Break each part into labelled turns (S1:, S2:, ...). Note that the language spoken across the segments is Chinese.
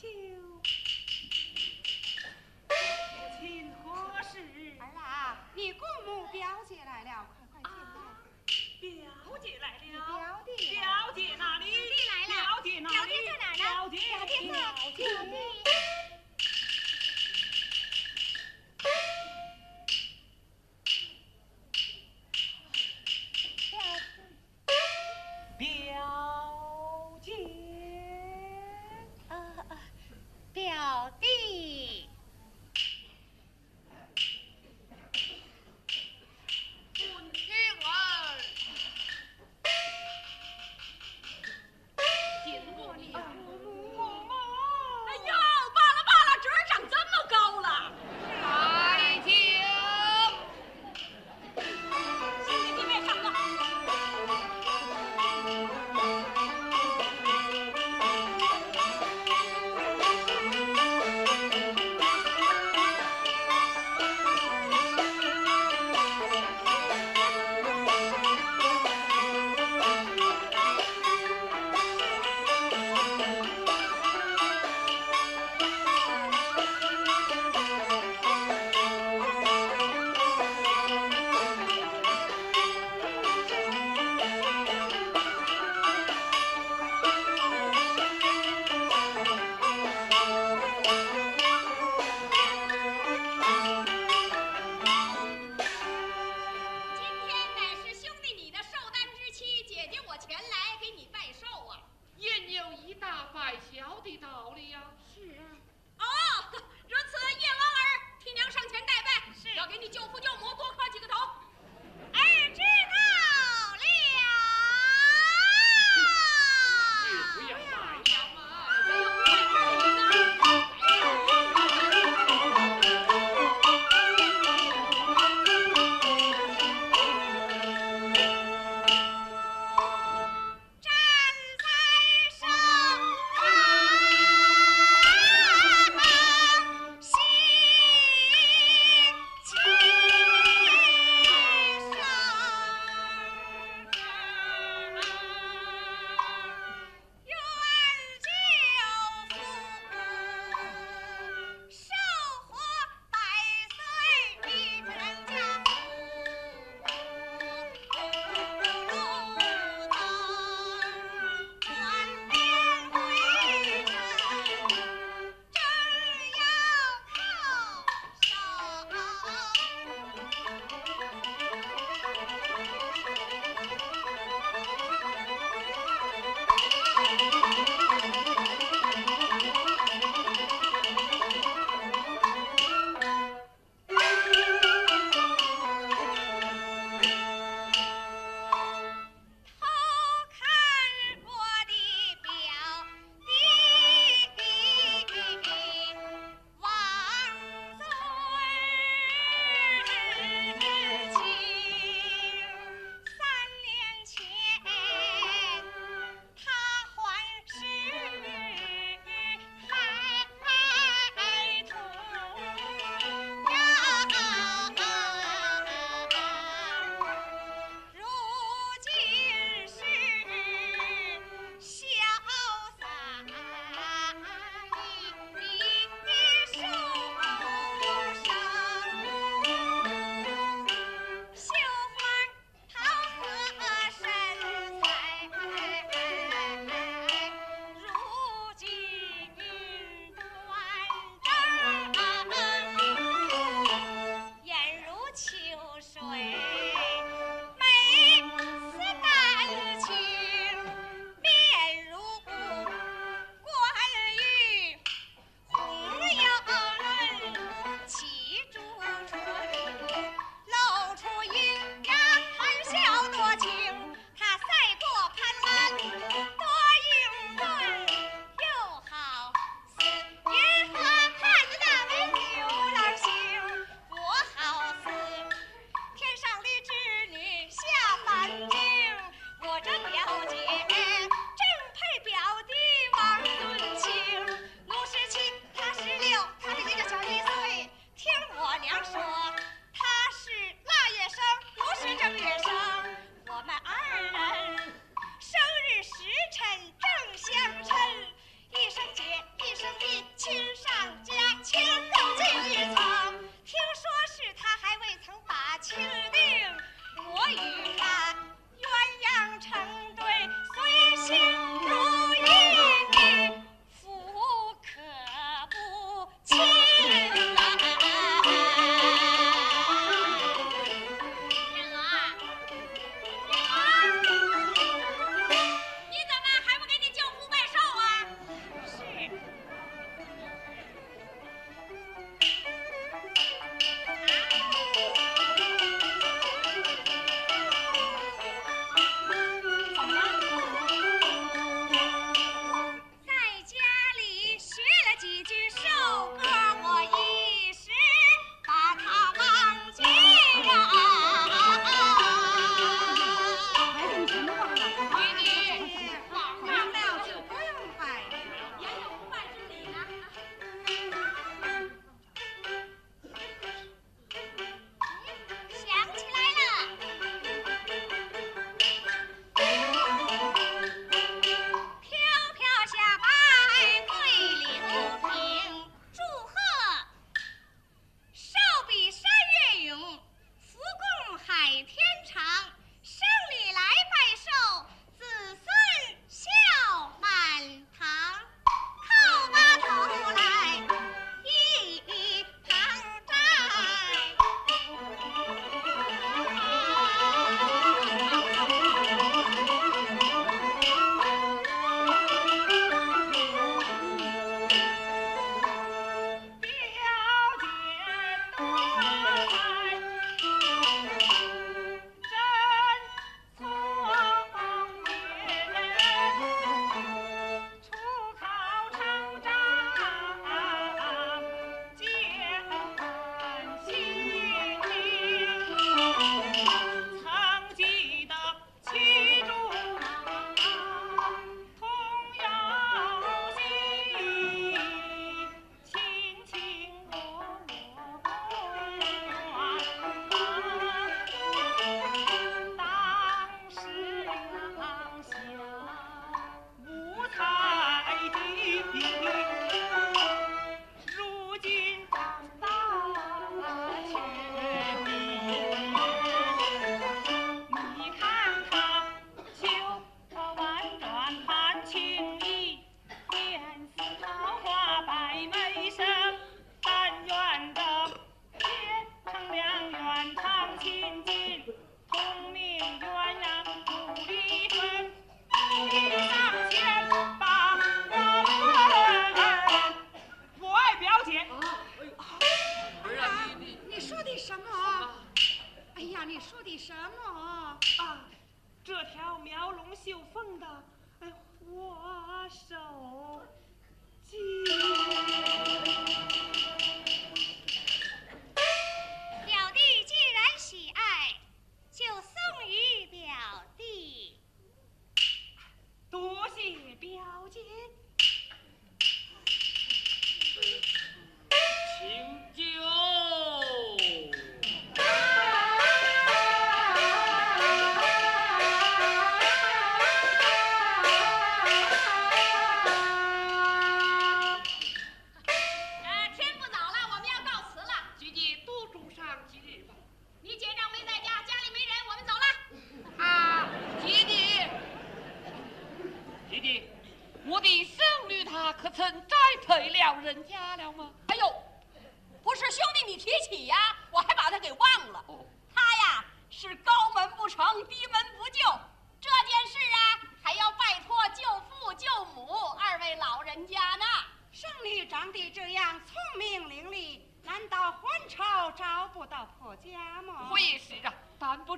S1: 母
S2: 亲，何事？
S1: 儿啊，你姑母表姐来了，快快
S3: 进来。表姐来了，
S4: 表姐呢？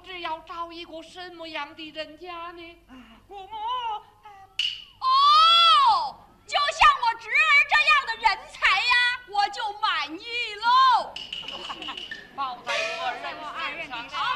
S3: 但不知要找一个什么样的人家呢？
S2: 姑母，
S4: 哦，就像我侄儿这样的人才呀，我就满意喽。
S3: 报在我二人身上。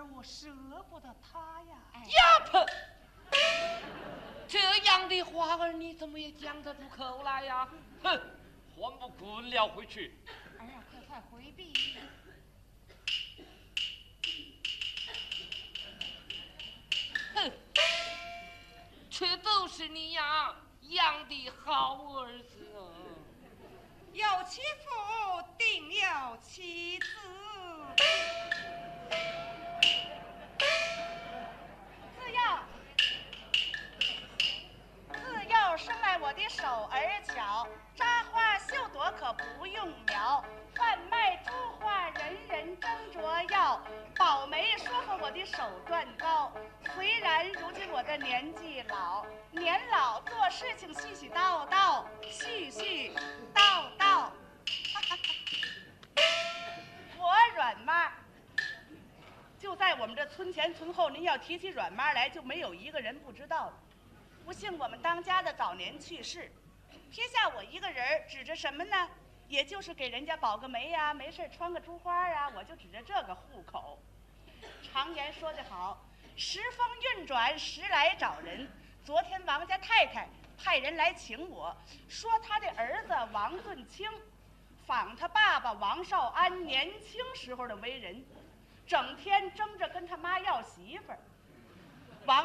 S2: 而我舍不得他呀。
S3: 呀呸！这样的话儿你怎么也讲得出口来呀？哼，还不滚了回去！
S5: 哎呀，快快回避。
S3: 哼，这都是你呀养的好儿子啊！
S5: 有其父，定有其子。我的手儿巧，扎花绣朵可不用描，贩卖珠花人人争着要，宝梅说服我的手段高。虽然如今我的年纪老，年老做事情絮絮叨叨，絮絮叨叨。我阮妈，就在我们这村前村后，您要提起阮妈来，就没有一个人不知道的。不幸我们当家的早年去世，撇下我一个人儿，指着什么呢？也就是给人家保个媒呀、没事儿穿个珠花呀、我就指着这个户口。常言说得好，时风运转，时来找人。昨天王家太太派人来请我，说他的儿子王顿清仿他爸爸王少安年轻时候的为人，整天争着跟他妈要媳妇儿。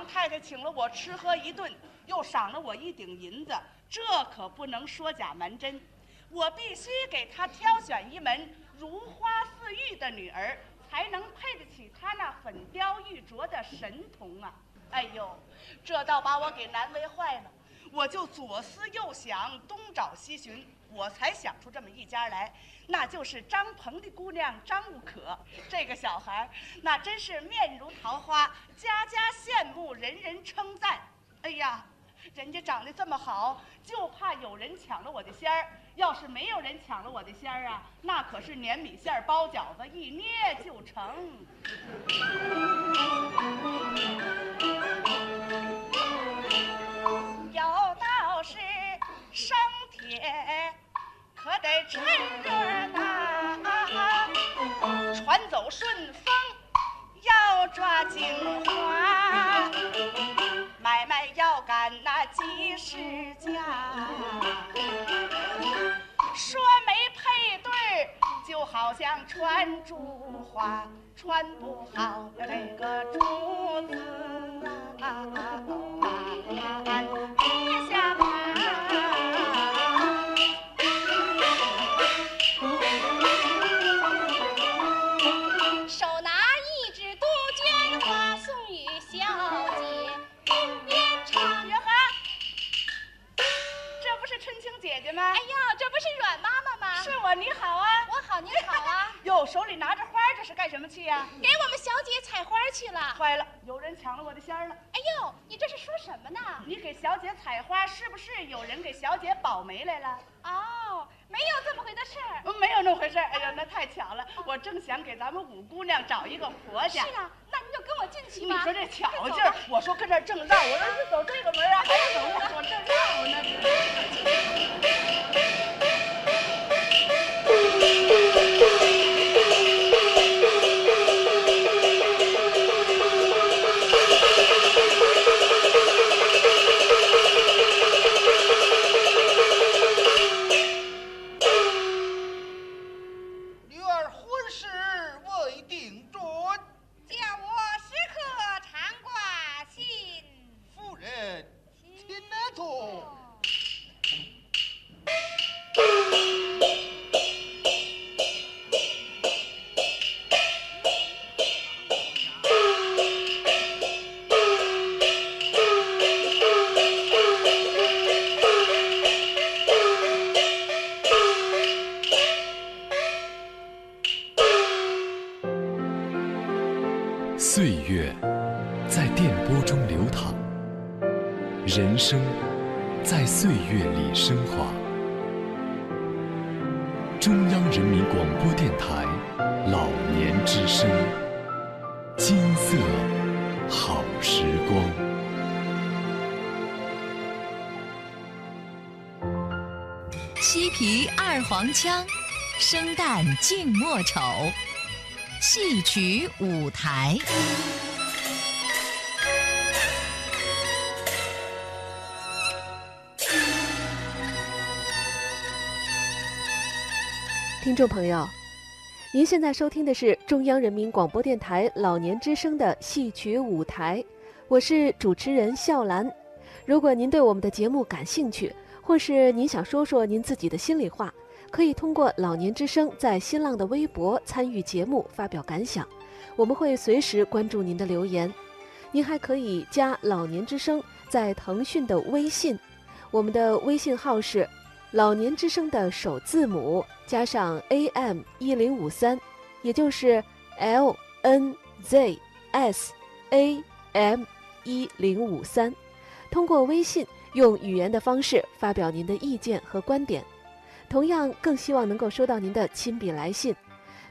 S5: 王太太请了我吃喝一顿，又赏了我一顶银子，这可不能说假瞒真。我必须给他挑选一门如花似玉的女儿，才能配得起他那粉雕玉琢的神童啊！哎呦，这倒把我给难为坏了。我就左思右想，东找西寻，我才想出这么一家来，那就是张鹏的姑娘张可。这个小孩儿，那真是面如桃花，家家羡慕，人人称赞。哎呀，人家长得这么好，就怕有人抢了我的仙儿。要是没有人抢了我的仙儿啊，那可是粘米线包饺子，一捏就成。有道是生铁可得趁热打，船走顺风要抓紧花，买卖要赶那及时价。说没配对，就好像穿珠花，穿不好那个珠子啊，别下吗？
S4: 哎呀，这不是阮妈妈吗？
S5: 是我，你好啊。
S4: 我好，你好啊。
S5: 哟，手里拿着花，这是干什么么去呀、
S4: 给我们小姐采花去了。
S5: 坏了，有人抢了我的仙儿了。
S4: 哎呦，你这是说什么呢？
S5: 你给小姐采花，是不是有人给小姐保媒来了？
S4: 哦，没有这么回的事儿。
S5: 嗯没有那么回事儿。哎呀，那太巧了，我正想给咱们五姑娘找一个婆家。
S4: 是啊，跟我进去吧。
S5: 你说这巧劲儿，我说跟这正道，我说是走这个门啊，还是走那？我正道呢。
S6: 岁月里升华。中央人民广播电台老年之声，金色好时光。
S7: 西皮二黄腔，生旦净末丑，戏曲舞台。
S8: 听众朋友，您现在收听的是中央人民广播电台老年之声的戏曲舞台，我是主持人笑兰。如果您对我们的节目感兴趣，或是您想说说您自己的心里话，可以通过老年之声在新浪的微博参与节目发表感想，我们会随时关注您的留言。您还可以加老年之声在腾讯的微信，我们的微信号是老年之声的首字母加上 AM 一零五三，也就是 L N Z S A M 一零五三。通过微信用语言的方式发表您的意见和观点。同样，更希望能够收到您的亲笔来信。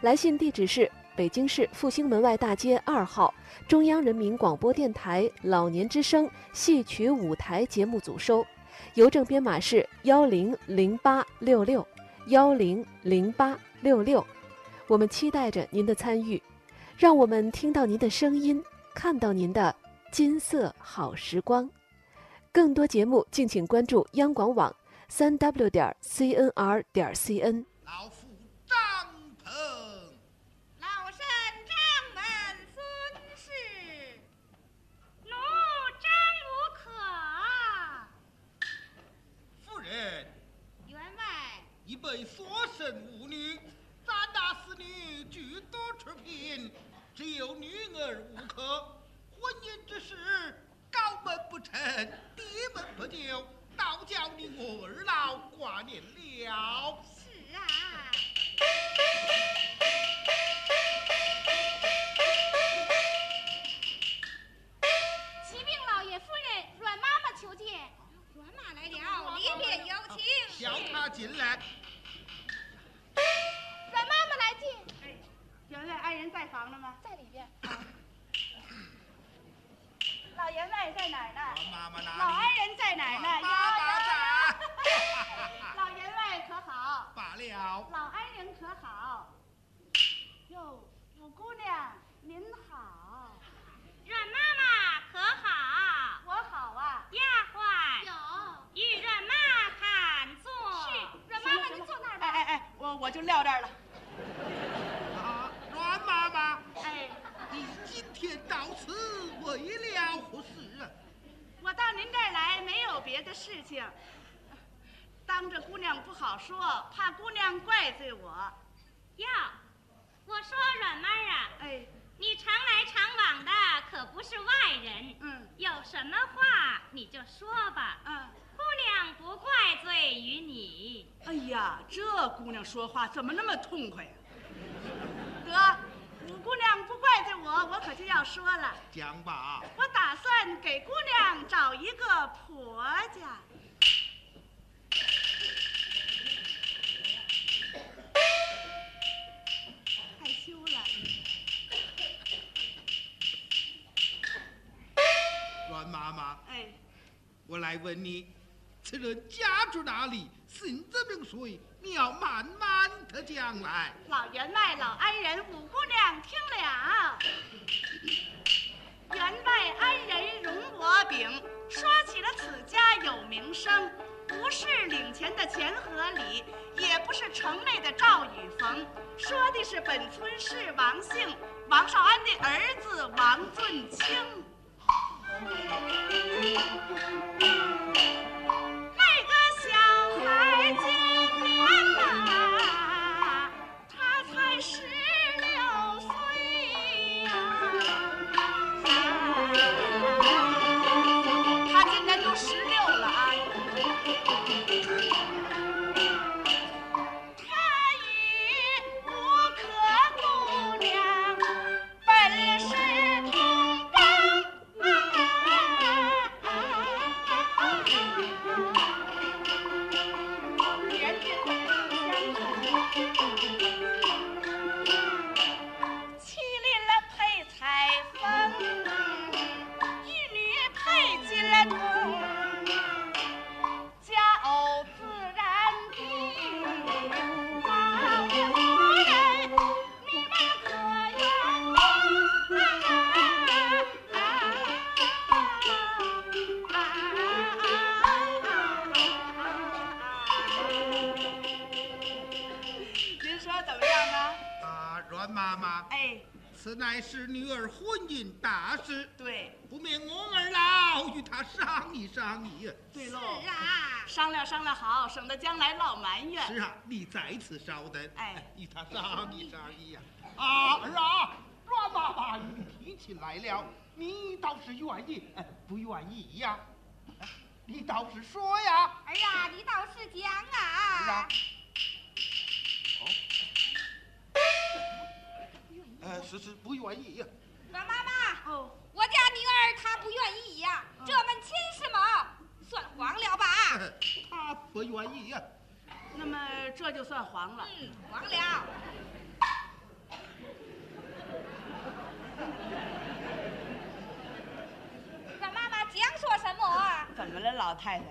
S8: 来信地址是北京市复兴门外大街二号中央人民广播电台老年之声戏曲舞台节目组收。邮政编码是幺零零八六六幺零零八六六，我们期待着您的参与，让我们听到您的声音，看到您的金色好时光。更多节目，敬请关注央广网三 w 点 cnr 点 cn。
S9: 老夫张鹏，
S4: 老身张门孙氏，奴张无可。
S9: 夫人
S4: 员外，
S9: 一辈所生无女，咱那四女俱多出贫，只有女儿无可。婚姻之事，高门不成，低门不就，倒叫你我二老挂念了。
S4: 是啊。启禀老爷夫人，阮妈妈求见。阮妈来了，里边有请。
S9: 叫他进来。
S4: 阮妈妈来见，
S5: 哎，员外爱人在房了吗？
S4: 在里边。
S5: 老员外在哪儿呢？
S9: 我妈妈哪里？
S5: 老爱人在哪儿呢？
S9: 妈妈在。
S5: 老员外可好？
S9: 罢了。
S5: 老爱人可好？哟，五姑娘您好，
S10: 阮妈妈可好？
S5: 我好啊。
S10: 丫鬟
S4: 有。
S10: 与阮妈看坐。
S4: 是，阮妈妈您坐那儿吧。
S5: 哎哎哎，我我就撂这儿了。当着姑娘不好说，怕姑娘怪罪我。
S10: 哟，我说阮妈啊，
S5: 哎，
S10: 你常来常往的，可不是外人。
S5: 嗯
S10: 有什么话你就说吧，
S5: 嗯，
S10: 姑娘不怪罪于你。
S5: 哎呀，这姑娘说话怎么那么痛快呀、得，五姑娘不怪罪我，我可就要说了，
S9: 讲吧。
S5: 我打算给姑娘找一个婆家。
S9: 妈妈，
S5: 哎，
S9: 我来问你，此人家住哪里？姓怎名谁？你要慢慢的讲来。
S5: 老员外、老安人，五姑娘听了。员外安人容我禀，说起了此家有名声，不是领钱的钱和礼，也不是城内的赵与冯，说的是本村是王姓，王少安的儿子王俊清。那个小孩今年呐，
S9: 稍等，
S5: 哎
S9: 与他商议商议呀。啊，儿啊，阮妈妈你提起来了，你倒是愿意，哎，不愿意呀？哎你倒是说呀。
S4: 儿啊，你倒是讲
S9: 是
S4: 啊
S9: 是是不愿意呀。
S4: 阮妈妈，
S5: 哦，
S4: 我家女儿她不愿意呀，这门亲事嘛，算黄了吧？
S9: 她不愿意呀。
S5: 那么这就算黄了。
S4: 嗯，黄了。那妈妈讲说什么啊？
S5: 怎么了，老太太？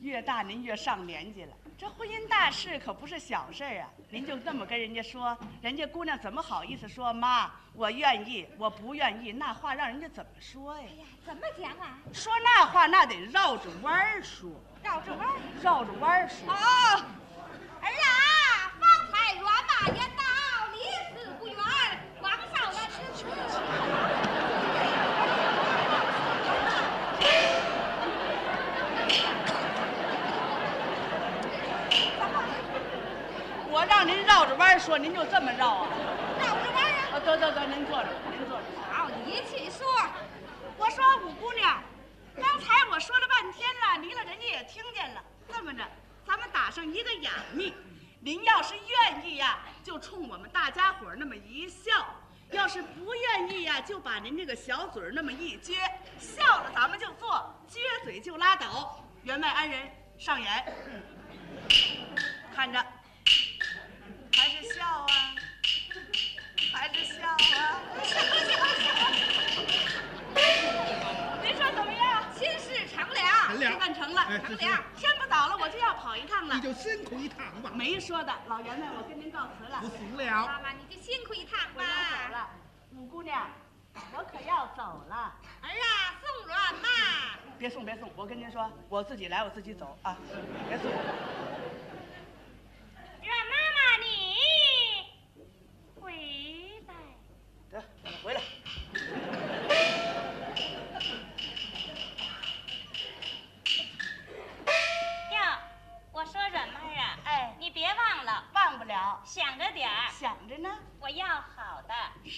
S5: 越大您越上年纪了，这婚姻大事可不是小事儿啊！您就这么跟人家说，人家姑娘怎么好意思说妈，我愿意，我不愿意？那话让人家怎么说呀
S4: 哎？呀，怎么讲啊？
S5: 说那话那得绕着弯儿说，
S4: 绕着弯儿。
S5: 绕着弯儿说。
S4: 哦，儿啊，方才阮妈言道，离死不远，王少的是此。
S5: 我让您绕着弯儿说，您就这么绕啊？
S4: 绕着弯儿啊。
S5: 啊，得得得，您坐着，您坐着。
S4: 好，你去说。
S5: 我说五姑娘，说了半天了，离了人家也听见了。这么着，咱们打上一个哑谜。您要是愿意呀，就冲我们大家伙那么一笑；要是不愿意呀，就把您这个小嘴那么一撅，笑了咱们就做，撅嘴就拉倒。员外安人上演，看着，还是笑啊，
S4: 了。
S5: 办成了，成了。天不早了，我就要跑一趟了
S9: 你。就辛苦一趟吧。
S5: 没说的，老员外，我跟您告辞了
S9: 不，行了。
S4: 妈妈，你就辛苦一趟吧
S5: 我
S4: 吧。
S5: 要走了。五姑娘，我可要走了。
S4: 儿啊，送阮妈。
S5: 别送，别送，我跟您说，我自己来，我自己走啊，别送。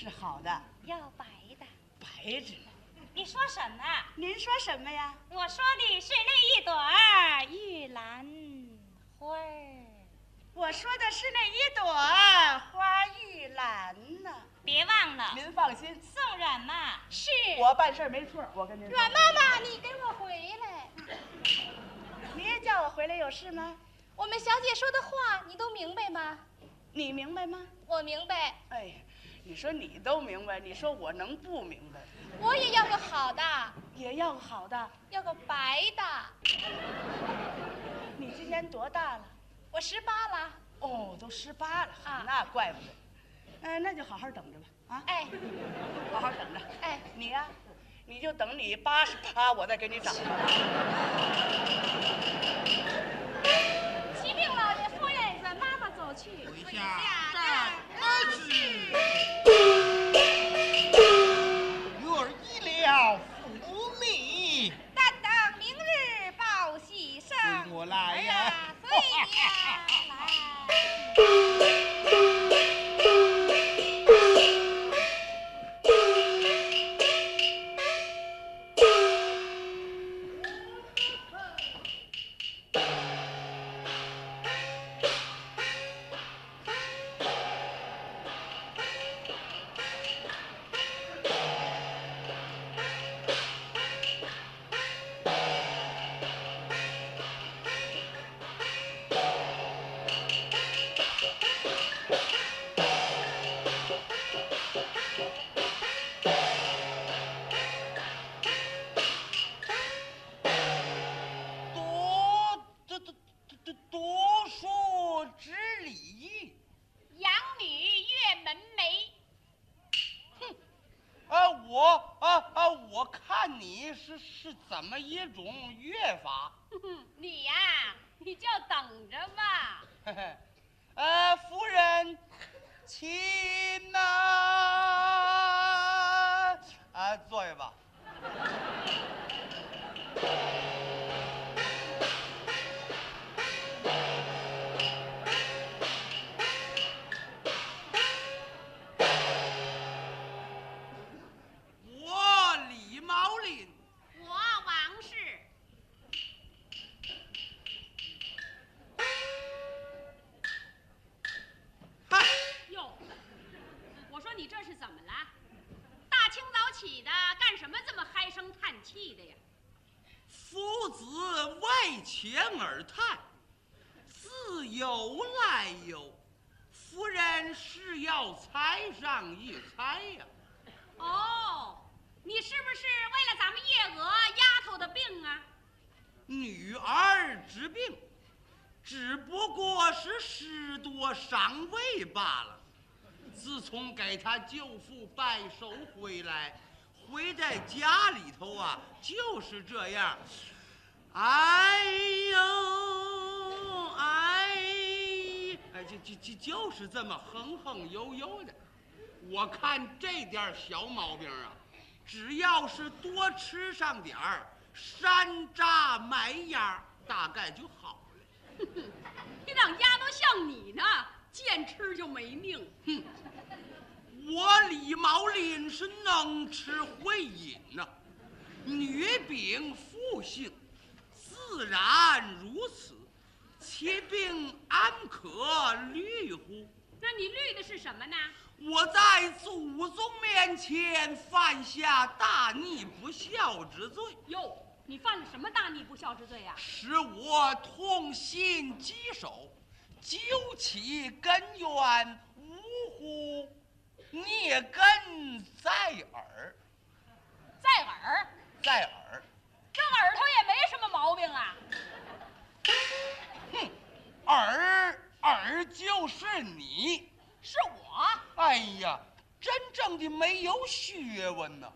S5: 是好的，
S10: 要白的。
S5: 白着呢。
S10: 你说什么？
S5: 您说什么呀？
S10: 我说的是那一朵儿玉兰花儿。
S5: 我说的是那一朵花玉兰呢。
S10: 别忘了
S5: 您放心，
S10: 送阮嘛。
S4: 是
S5: 我办事没错。我跟您说，
S4: 阮妈妈，你给我回来。
S5: 你也叫我回来有事吗？
S4: 我们小姐说的话你都明白吗？
S5: 你明白吗？
S4: 我明白，
S5: 哎呀，你说你都明白，你说我能不明白？
S4: 我也要个好的，
S5: 也要个好的。
S4: 要个白的。
S5: 你今年多大了？
S4: 我十八了，
S5: 哦，都十八了，
S4: 啊
S5: 那怪不得。嗯、那就好好等着吧，啊，
S4: 哎
S5: 好好等着。
S4: 哎，
S5: 你呀、你就等你八十八，我再给你找。
S11: 也中。罢了。自从给他舅父拜寿回来，回在家里头啊，就是这样。哎呦，哎，哎，就就就就是这么哼哼悠悠的。我看这点小毛病啊，只要是多吃上点儿山楂麦芽，大概就好了。
S4: 你让丫头像你呢，见吃就没命。
S11: 哼，我李茂林是能吃会饮呐、女禀父姓，自然如此。其病安可虑乎？
S4: 那你虑的是什么呢？
S11: 我在祖宗面前犯下大逆不孝之罪，
S4: 哟，你犯了什么大逆不孝之罪呀、
S11: 使我痛心疾首，究其根源，呜呼，孽根在耳，
S4: 在耳，
S11: 在耳。
S4: 这耳朵也没什么毛病啊。
S11: 哼，耳耳就是你。
S4: 是我，
S11: 哎呀，真正的没有学问呐！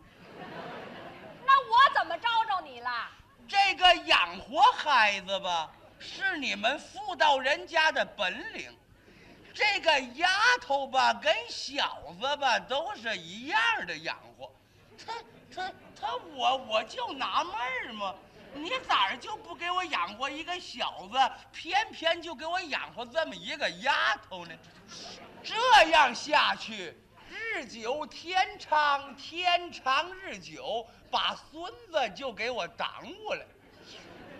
S4: 那我怎么招着你了？
S11: 这个养活孩子吧，是你们妇道人家的本领。这个丫头吧，跟小子吧，都是一样的养活。他他他，我我就纳闷儿嘛，你咋就不给我养活一个小子，偏偏就给我养活这么一个丫头呢？这样下去，日久天长，天长日久，把孙子就给我耽误了。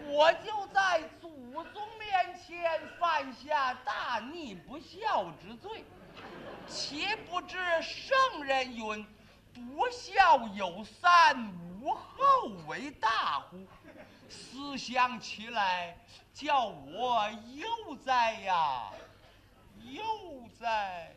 S11: 我就在武宗面前犯下大逆不孝之罪，岂不知圣人云：“不孝有三，无后为大乎？”思想起来，叫我悠哉呀，悠哉。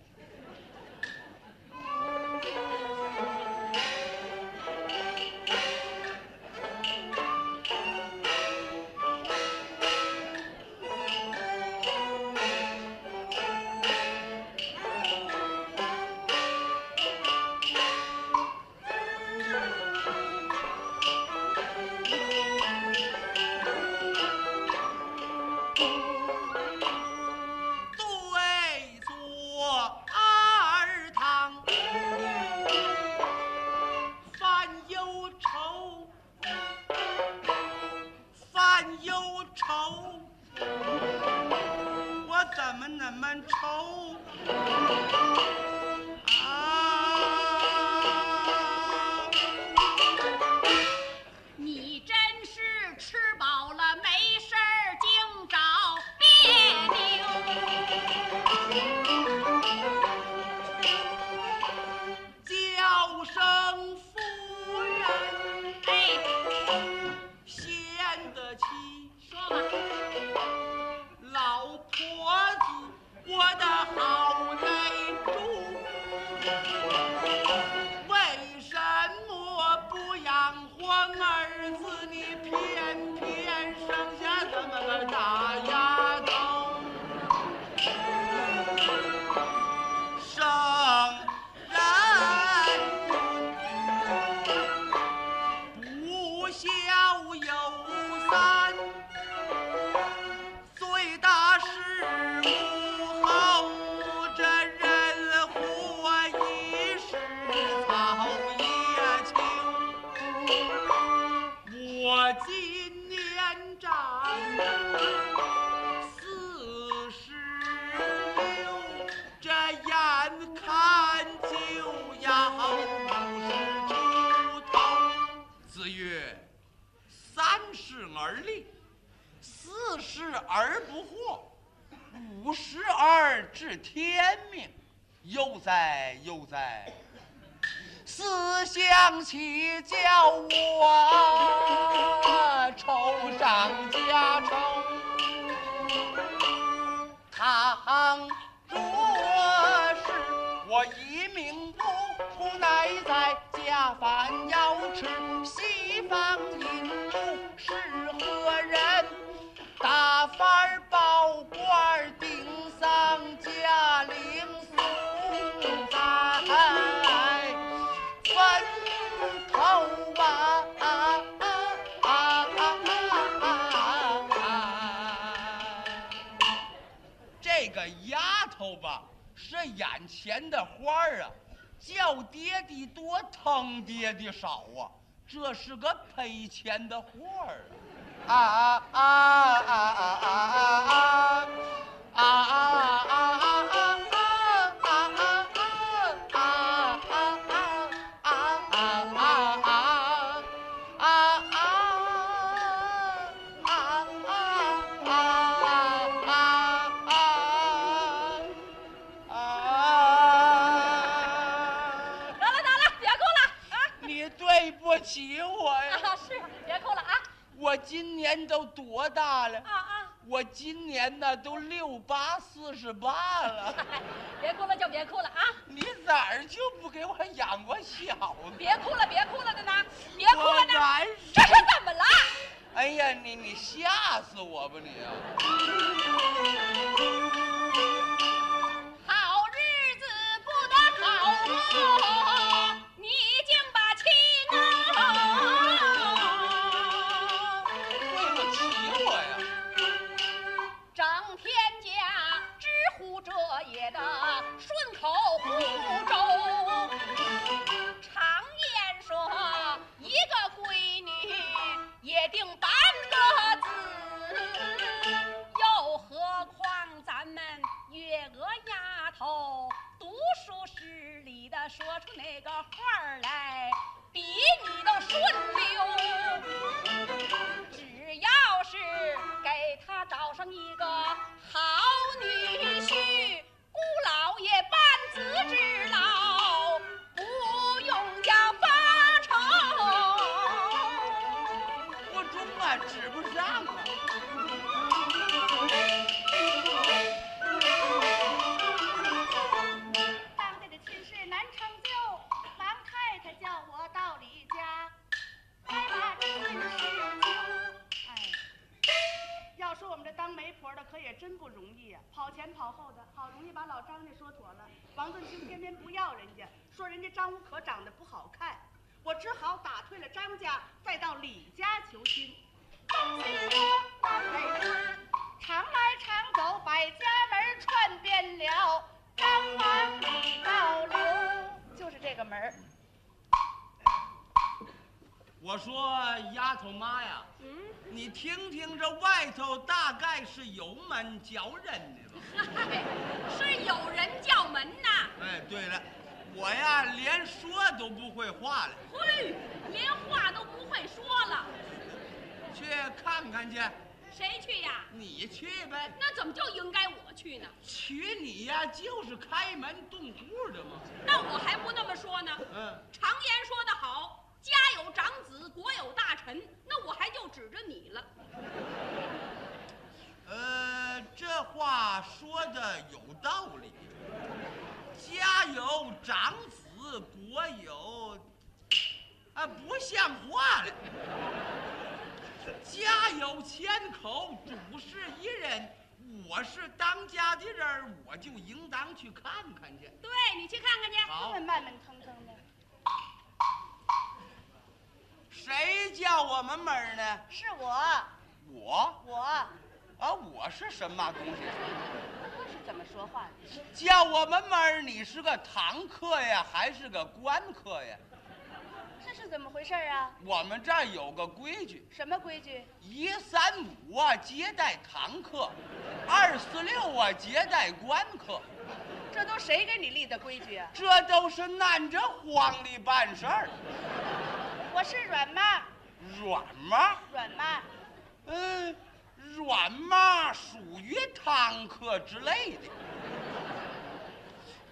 S11: 想起叫我钱的花儿啊，叫爹的多，疼爹的少啊，这是个赔钱的活儿啊！啊啊啊啊啊啊啊啊啊今年都多大了？
S4: 啊啊！
S11: 我今年呢都六八四十八了，
S4: 别哭了就别哭了啊！
S11: 你咋儿就不给我养过小子？
S4: 别哭了，别哭了的呢，别哭了呢，
S11: 难
S4: 这是怎么了？
S11: 哎呀，你你吓死我吧你啊！
S4: 好日子不得好过，说出那个
S5: 话来
S4: 比
S11: 你都顺我呀连说都不会话了，
S4: 嘿，连话都不会说了，
S11: 去看看去，
S4: 谁去呀？
S11: 你去呗。
S4: 那怎么就应该我去呢？
S11: 娶你呀就是开门动户的嘛。
S4: 那我还不那么说呢。
S11: 嗯，
S4: 常言说得好，家有长子，国有大臣，那我还就指着你了。
S11: 呃，这话说的有道理。家有长子，国有……啊，不像话了。家有千口，主事一人。我是当家的人，我就应当去看看去。
S4: 对你去看看去。
S11: 好
S5: 这么慢慢腾腾的，
S11: 谁叫我们门儿呢？
S5: 是我，
S11: 我
S5: 我，
S11: 啊，我是什么东西？
S5: 这是怎么说话的？
S11: 叫我们门儿，你是个堂客呀，还是个官客呀？
S5: 这是怎么回事啊？
S11: 我们这儿有个规矩，
S5: 什么规矩？
S11: 一三五啊接待堂客，二四六啊接待官客，
S5: 这都谁给你立的规矩啊？
S11: 这都是按着皇帝办事儿。
S5: 我是阮妈，
S11: 软妈，
S5: 阮妈，
S11: 嗯，软妈属于堂客之类的。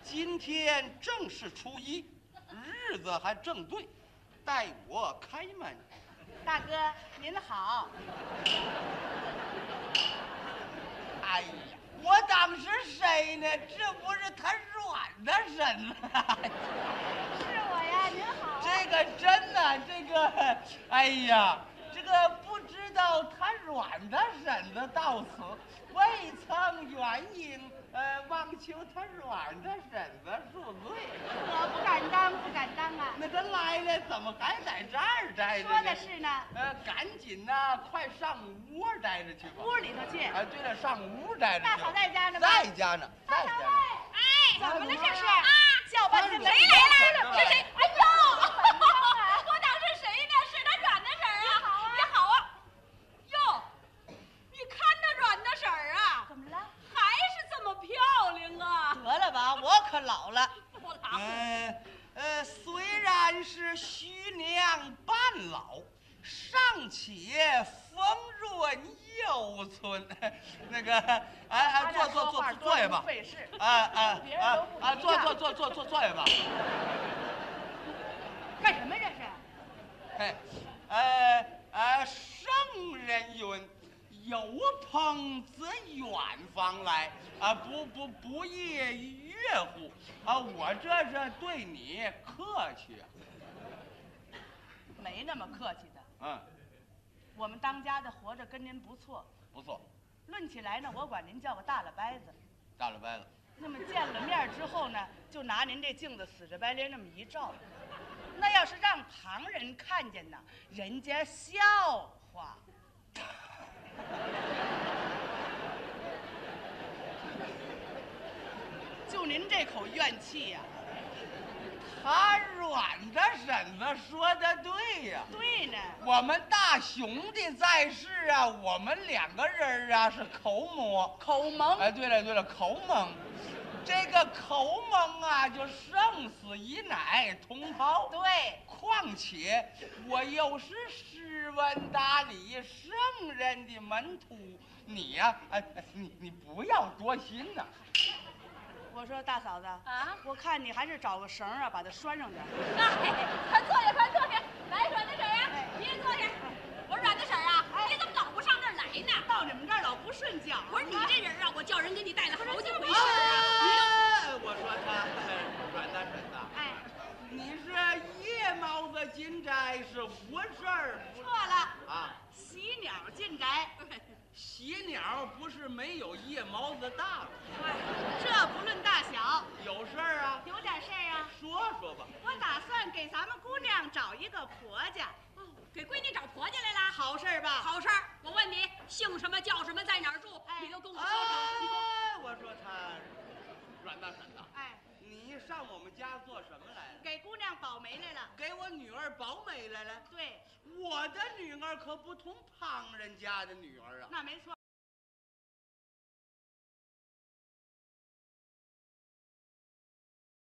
S11: 今天正是初一，日子还正对，待我开门。
S5: 大哥您好。
S11: 哎呀，我当是谁呢？这不是他软的身吗？
S5: 是我呀，您好。
S11: 这个真的，这个，哎呀，这个不知道他软的婶子到此，未曾原因，呃，望求他软的婶子恕罪。
S5: 我不敢当，不敢当啊。
S11: 那他来了，怎么还在这儿待着
S5: 说？的是呢，
S11: 呃，赶紧呐、快上屋待着去吧。
S5: 屋里头去。
S11: 哎，对了，上屋待着去吧。
S5: 大嫂在家呢吗
S11: 在家呢，在家呢。
S4: 哎，
S5: 怎么了这是？
S4: 啊，
S5: 叫半天
S4: 谁来了？
S11: 是
S4: 是谁？哎呦，我当是谁呢？是他软的婶儿啊！你好啊！哟，你看他软的婶儿啊，
S5: 怎么了？
S4: 还是这么漂亮啊！
S5: 得了吧，我可老了。
S4: 不老，
S11: 呃呃，虽然是虚娘半老，尚且丰润幼存。那个，哎哎，坐坐坐坐下吧。
S5: 费事。
S11: 啊啊
S5: 别人
S11: 啊
S5: 都不一
S11: 啊！坐坐坐坐坐坐下吧。
S5: 干什么这是？
S11: 哎，呃呃，圣人云：“有朋自远方来，啊，不不不亦乐乎？啊，我这是对你客气。
S5: 没那么客气的。
S11: 嗯，
S5: 我们当家的活着跟您不错，
S11: 不错，
S5: 论起来呢，我管您叫个大了掰子。
S11: 大了掰子。
S5: 那么见了面之后呢，就拿您这镜子死着白脸那么一照，那要是让旁人看见呢，人家笑话。就您这口怨气呀、
S11: 他软的婶子说的对呀、
S5: 对呢，
S11: 我们大兄弟在世啊，我们两个人啊是口沫。
S5: 口蒙。
S11: 哎，对了对了，口蒙，这个口蒙啊，就生死以乃同胞。
S5: 对，
S11: 况且我又是诗文达理圣人的门徒，你呀、哎，哎你你不要多心呐、
S5: 我说大嫂子
S4: 啊
S5: 我看你还是找个绳儿啊，把它拴上点儿。
S4: 哎，快坐下，快坐下，来，软大婶呀啊，您坐下。我说阮大婶儿啊，你怎么老不上这儿来呢？
S5: 到你们这儿老不顺脚。
S4: 我说你这人啊，我叫人给你带了好几回
S11: 我说他阮大婶子，
S5: 哎，
S11: 你是夜猫子进宅，是无事儿不
S5: 错了，
S11: 啊？
S5: 喜鸟进宅。
S11: 喜鸟不是没有夜猫子大吗？
S5: 这不论大小，
S11: 有事儿啊？
S5: 有点事儿啊。
S11: 说说吧。
S5: 我打算给咱们姑娘找一个婆家，
S4: 哦，给闺女找婆家来了，
S5: 好事儿吧？
S4: 好事儿。我问你，姓什么叫什么，在哪儿住？
S5: 哎
S4: 你都跟我说说。我
S11: 哎，我说他，阮大婶子，
S5: 哎，
S11: 你上我们家做什么来了？
S5: 给姑娘保媒来了。
S11: 给我女儿保媒来了。
S5: 对，
S11: 我的女儿可不同旁人家的女儿啊。
S5: 那没错。